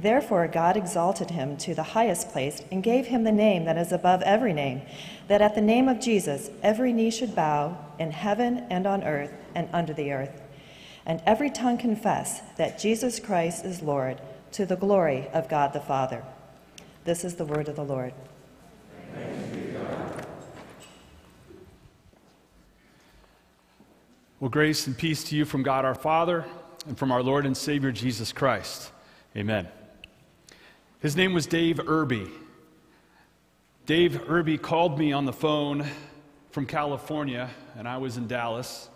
Therefore, God exalted him to the highest place and gave him the name that is above every name, that at the name of Jesus every knee should bow in heaven and on earth and under the earth, and every tongue confess that Jesus Christ is Lord, to the glory of God the Father. This is the word of the Lord. Well, grace and peace to you from God our Father and from our Lord and Savior Jesus Christ. Amen. His name was Dave Irby. Dave Irby called me on the phone from California, and I was in Dallas.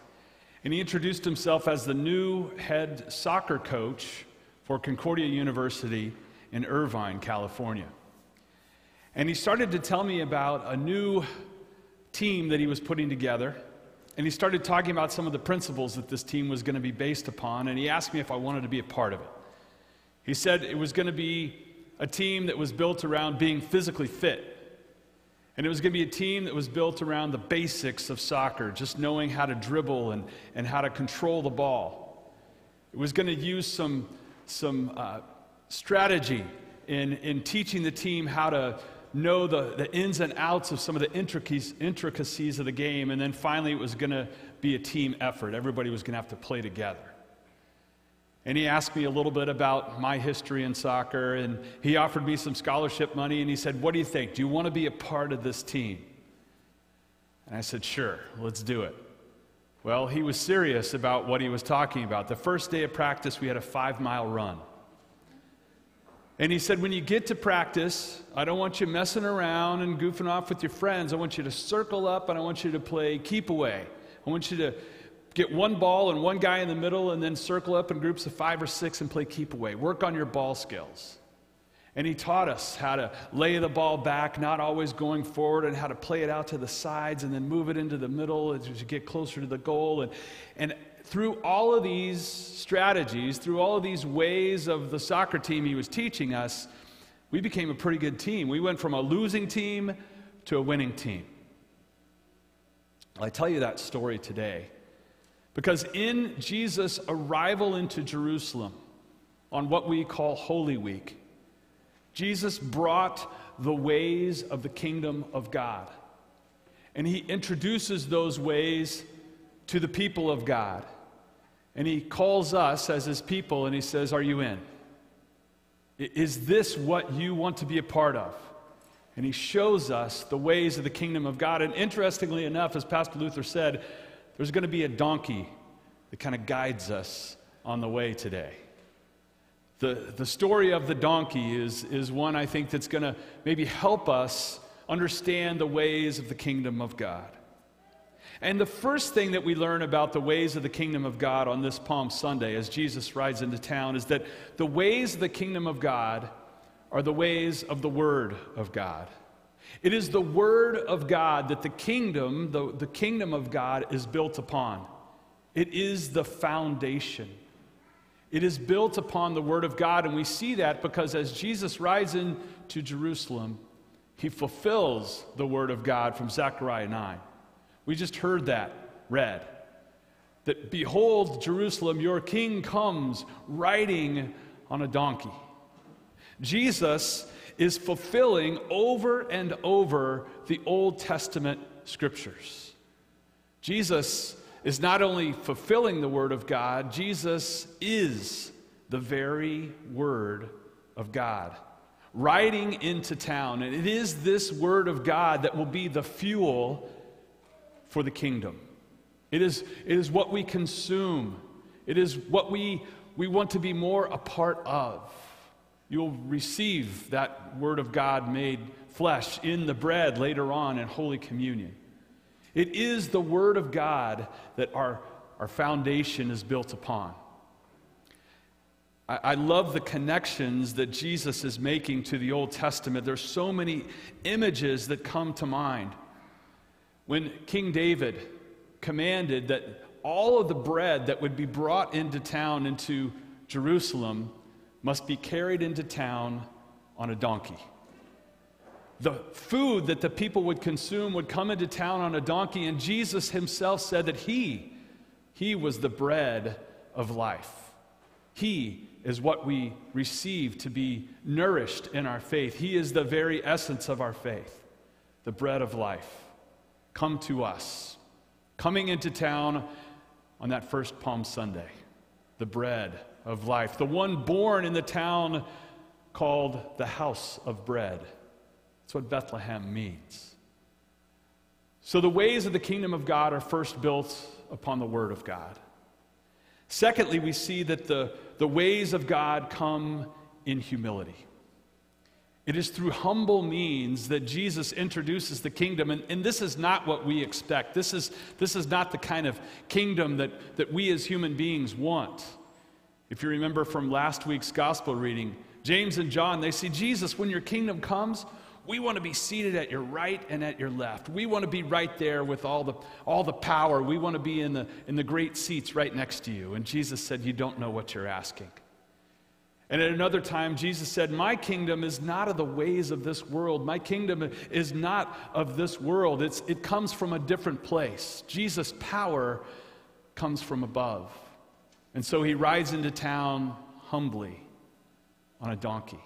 And he introduced himself as the new head soccer coach for Concordia University in Irvine, California. And he started to tell me about a new team that he was putting together. And he started talking about some of the principles that this team was going to be based upon. And he asked me if I wanted to be a part of it. He said it was going to be a team that was built around being physically fit. And it was going to be a team that was built around the basics of soccer, just knowing how to dribble and, and how to control the ball. It was going to use some, some uh, strategy in, in teaching the team how to know the, the ins and outs of some of the intricacies, intricacies of the game. And then finally, it was going to be a team effort. Everybody was going to have to play together. And he asked me a little bit about my history in soccer, and he offered me some scholarship money, and he said, What do you think? Do you want to be a part of this team? And I said, Sure, let's do it. Well, he was serious about what he was talking about. The first day of practice, we had a five mile run. And he said, When you get to practice, I don't want you messing around and goofing off with your friends. I want you to circle up and I want you to play keep away. I want you to get one ball and one guy in the middle and then circle up in groups of five or six and play keep away. Work on your ball skills. And he taught us how to lay the ball back, not always going forward, and how to play it out to the sides and then move it into the middle as you get closer to the goal. And, and through all of these strategies, through all of these ways of the soccer team he was teaching us, we became a pretty good team. We went from a losing team to a winning team. I tell you that story today because in Jesus' arrival into Jerusalem on what we call Holy Week, Jesus brought the ways of the kingdom of God. And he introduces those ways to the people of God. And he calls us as his people and he says, Are you in? Is this what you want to be a part of? And he shows us the ways of the kingdom of God. And interestingly enough, as Pastor Luther said, there's going to be a donkey that kind of guides us on the way today. The, the story of the donkey is, is one I think that's going to maybe help us understand the ways of the kingdom of God. And the first thing that we learn about the ways of the kingdom of God on this Palm Sunday as Jesus rides into town is that the ways of the kingdom of God are the ways of the Word of God. It is the Word of God that the kingdom, the, the kingdom of God, is built upon. It is the foundation. It is built upon the Word of God, and we see that because as Jesus rides into Jerusalem, he fulfills the Word of God from Zechariah 9. We just heard that read. That, behold, Jerusalem, your king comes riding on a donkey. Jesus is fulfilling over and over the Old Testament scriptures. Jesus is not only fulfilling the Word of God, Jesus is the very Word of God. Riding into town. And it is this Word of God that will be the fuel for the kingdom. It is, it is what we consume, it is what we, we want to be more a part of. You'll receive that Word of God made flesh in the bread later on in Holy Communion. It is the Word of God that our, our foundation is built upon. I, I love the connections that Jesus is making to the Old Testament. There's so many images that come to mind. When King David commanded that all of the bread that would be brought into town, into Jerusalem, must be carried into town on a donkey. The food that the people would consume would come into town on a donkey, and Jesus himself said that he, he was the bread of life. He is what we receive to be nourished in our faith. He is the very essence of our faith, the bread of life. Come to us. Coming into town on that first Palm Sunday, the bread of life, the one born in the town called the house of bread. That's what Bethlehem means. So the ways of the kingdom of God are first built upon the word of God. Secondly, we see that the, the ways of God come in humility. It is through humble means that Jesus introduces the kingdom, and, and this is not what we expect. This is, this is not the kind of kingdom that, that we as human beings want. If you remember from last week's gospel reading, James and John, they see Jesus, when your kingdom comes, we want to be seated at your right and at your left. We want to be right there with all the, all the power. We want to be in the, in the great seats right next to you. And Jesus said, You don't know what you're asking. And at another time, Jesus said, My kingdom is not of the ways of this world. My kingdom is not of this world. It's, it comes from a different place. Jesus' power comes from above. And so he rides into town humbly on a donkey.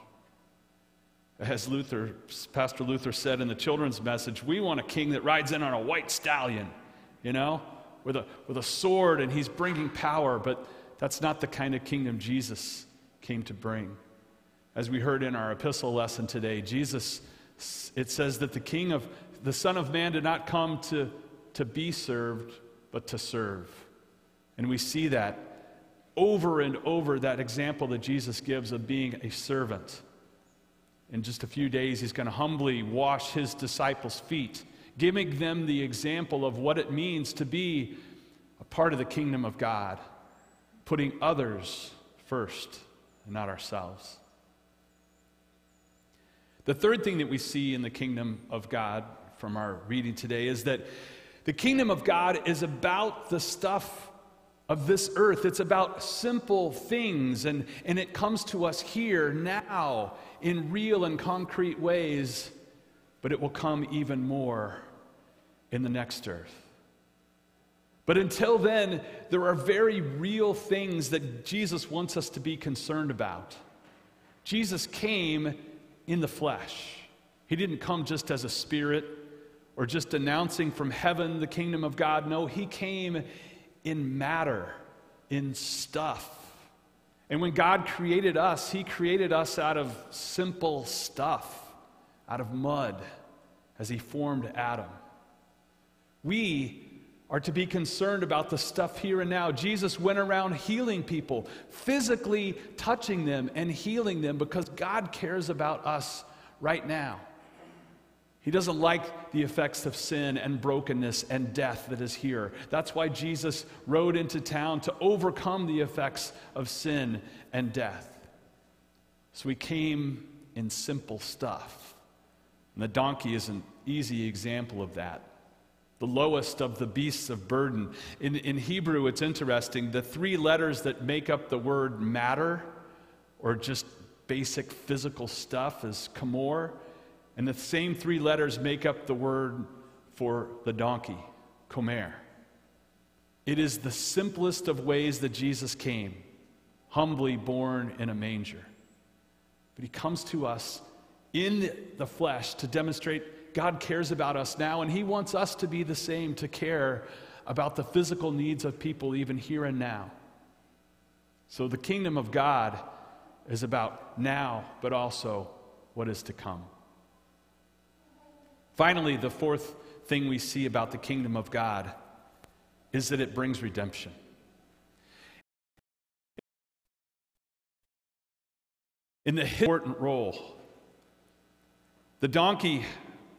As Luther, Pastor Luther said in the children's message, we want a king that rides in on a white stallion, you know, with a, with a sword and he's bringing power, but that's not the kind of kingdom Jesus came to bring. As we heard in our epistle lesson today, Jesus, it says that the king of, the Son of Man did not come to, to be served, but to serve. And we see that over and over, that example that Jesus gives of being a servant. In just a few days, he's going to humbly wash his disciples' feet, giving them the example of what it means to be a part of the kingdom of God, putting others first and not ourselves. The third thing that we see in the kingdom of God from our reading today is that the kingdom of God is about the stuff of this earth. It's about simple things, and, and it comes to us here, now, in real and concrete ways, but it will come even more in the next earth. But until then, there are very real things that Jesus wants us to be concerned about. Jesus came in the flesh. He didn't come just as a spirit or just announcing from heaven the kingdom of God. No, he came in matter, in stuff. And when God created us, He created us out of simple stuff, out of mud, as He formed Adam. We are to be concerned about the stuff here and now. Jesus went around healing people, physically touching them and healing them because God cares about us right now. He doesn't like the effects of sin and brokenness and death that is here. That's why Jesus rode into town to overcome the effects of sin and death. So he came in simple stuff. And the donkey is an easy example of that. The lowest of the beasts of burden. In, in Hebrew, it's interesting. The three letters that make up the word matter, or just basic physical stuff, is kamor and the same three letters make up the word for the donkey, Comer. It is the simplest of ways that Jesus came, humbly born in a manger. But he comes to us in the flesh to demonstrate God cares about us now, and he wants us to be the same, to care about the physical needs of people even here and now. So the kingdom of God is about now, but also what is to come. Finally, the fourth thing we see about the kingdom of God is that it brings redemption. In the important role, the donkey,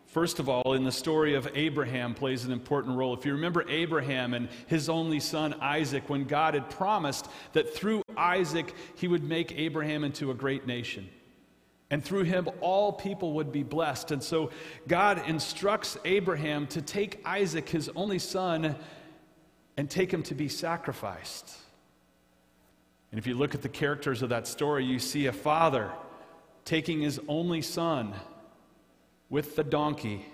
first of all, in the story of Abraham, plays an important role. If you remember Abraham and his only son Isaac, when God had promised that through Isaac, he would make Abraham into a great nation. And through him, all people would be blessed. And so God instructs Abraham to take Isaac, his only son, and take him to be sacrificed. And if you look at the characters of that story, you see a father taking his only son with the donkey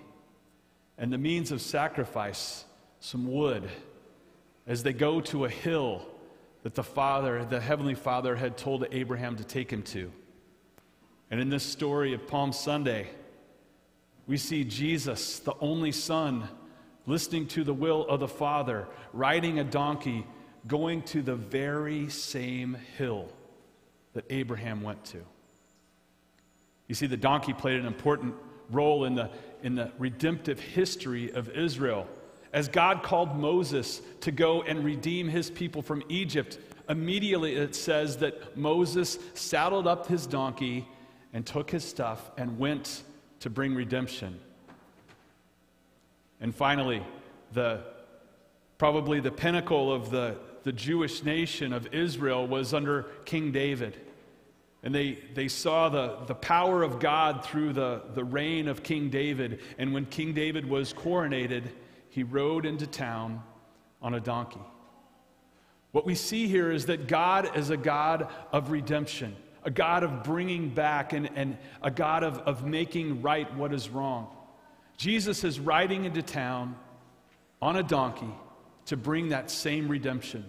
and the means of sacrifice, some wood, as they go to a hill that the Father, the Heavenly Father, had told Abraham to take him to. And in this story of Palm Sunday, we see Jesus, the only Son, listening to the will of the Father, riding a donkey, going to the very same hill that Abraham went to. You see, the donkey played an important role in the, in the redemptive history of Israel. As God called Moses to go and redeem his people from Egypt, immediately it says that Moses saddled up his donkey and took his stuff and went to bring redemption. And finally, the, probably the pinnacle of the, the Jewish nation of Israel was under King David. And they, they saw the, the power of God through the, the reign of King David. And when King David was coronated, he rode into town on a donkey. What we see here is that God is a God of redemption, a God of bringing back, and, and a God of, of making right what is wrong. Jesus is riding into town on a donkey to bring that same redemption,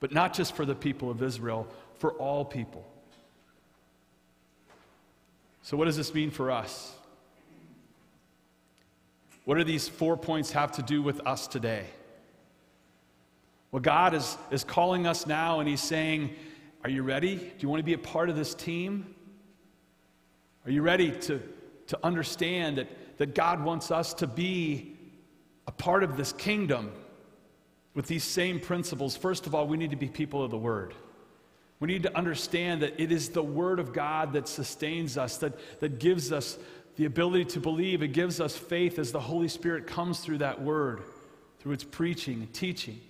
but not just for the people of Israel, for all people. So, what does this mean for us? What do these four points have to do with us today? Well, God is, is calling us now and He's saying, Are you ready? Do you want to be a part of this team? Are you ready to, to understand that, that God wants us to be a part of this kingdom with these same principles? First of all, we need to be people of the Word. We need to understand that it is the Word of God that sustains us, that, that gives us the ability to believe. It gives us faith as the Holy Spirit comes through that Word, through its preaching and teaching.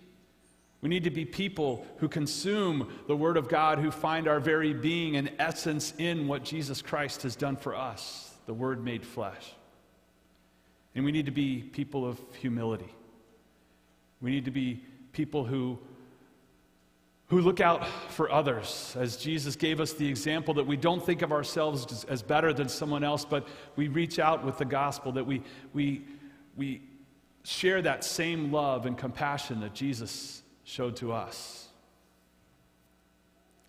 We need to be people who consume the Word of God, who find our very being and essence in what Jesus Christ has done for us, the Word made flesh. And we need to be people of humility. We need to be people who who look out for others, as Jesus gave us the example that we don't think of ourselves as better than someone else, but we reach out with the gospel, that we, we, we share that same love and compassion that Jesus showed to us.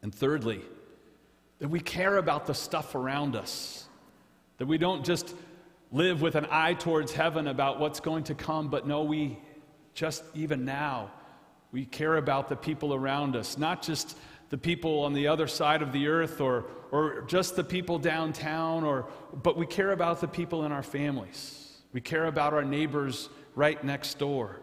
And thirdly, that we care about the stuff around us, that we don't just live with an eye towards heaven about what's going to come, but no, we just even now we care about the people around us, not just the people on the other side of the earth or, or just the people downtown, or, but we care about the people in our families. We care about our neighbors right next door.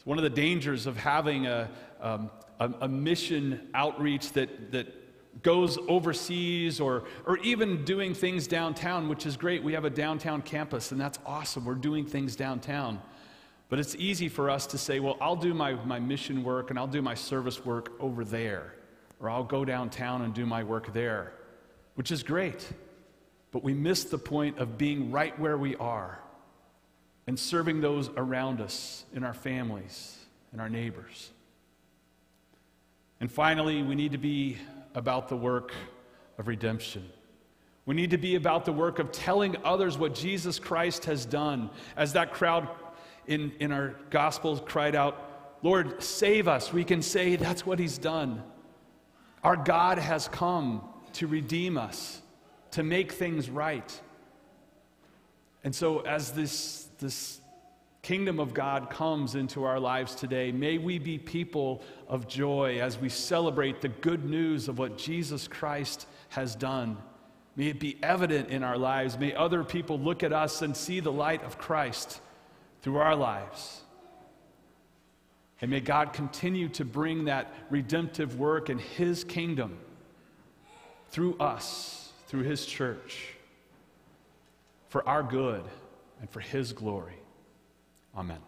It's one of the dangers of having a, um, a, a mission outreach that, that goes overseas or, or even doing things downtown, which is great. We have a downtown campus, and that's awesome. We're doing things downtown. But it's easy for us to say, well, I'll do my, my mission work and I'll do my service work over there, or I'll go downtown and do my work there, which is great. But we miss the point of being right where we are and serving those around us in our families and our neighbors. And finally, we need to be about the work of redemption. We need to be about the work of telling others what Jesus Christ has done. As that crowd in, in our Gospels cried out, Lord, save us, we can say that's what he's done. Our God has come to redeem us, to make things right. And so, as this, this kingdom of God comes into our lives today, may we be people of joy as we celebrate the good news of what Jesus Christ has done. May it be evident in our lives. May other people look at us and see the light of Christ through our lives. And may God continue to bring that redemptive work in His kingdom through us, through His church, for our good and for His glory. Amen.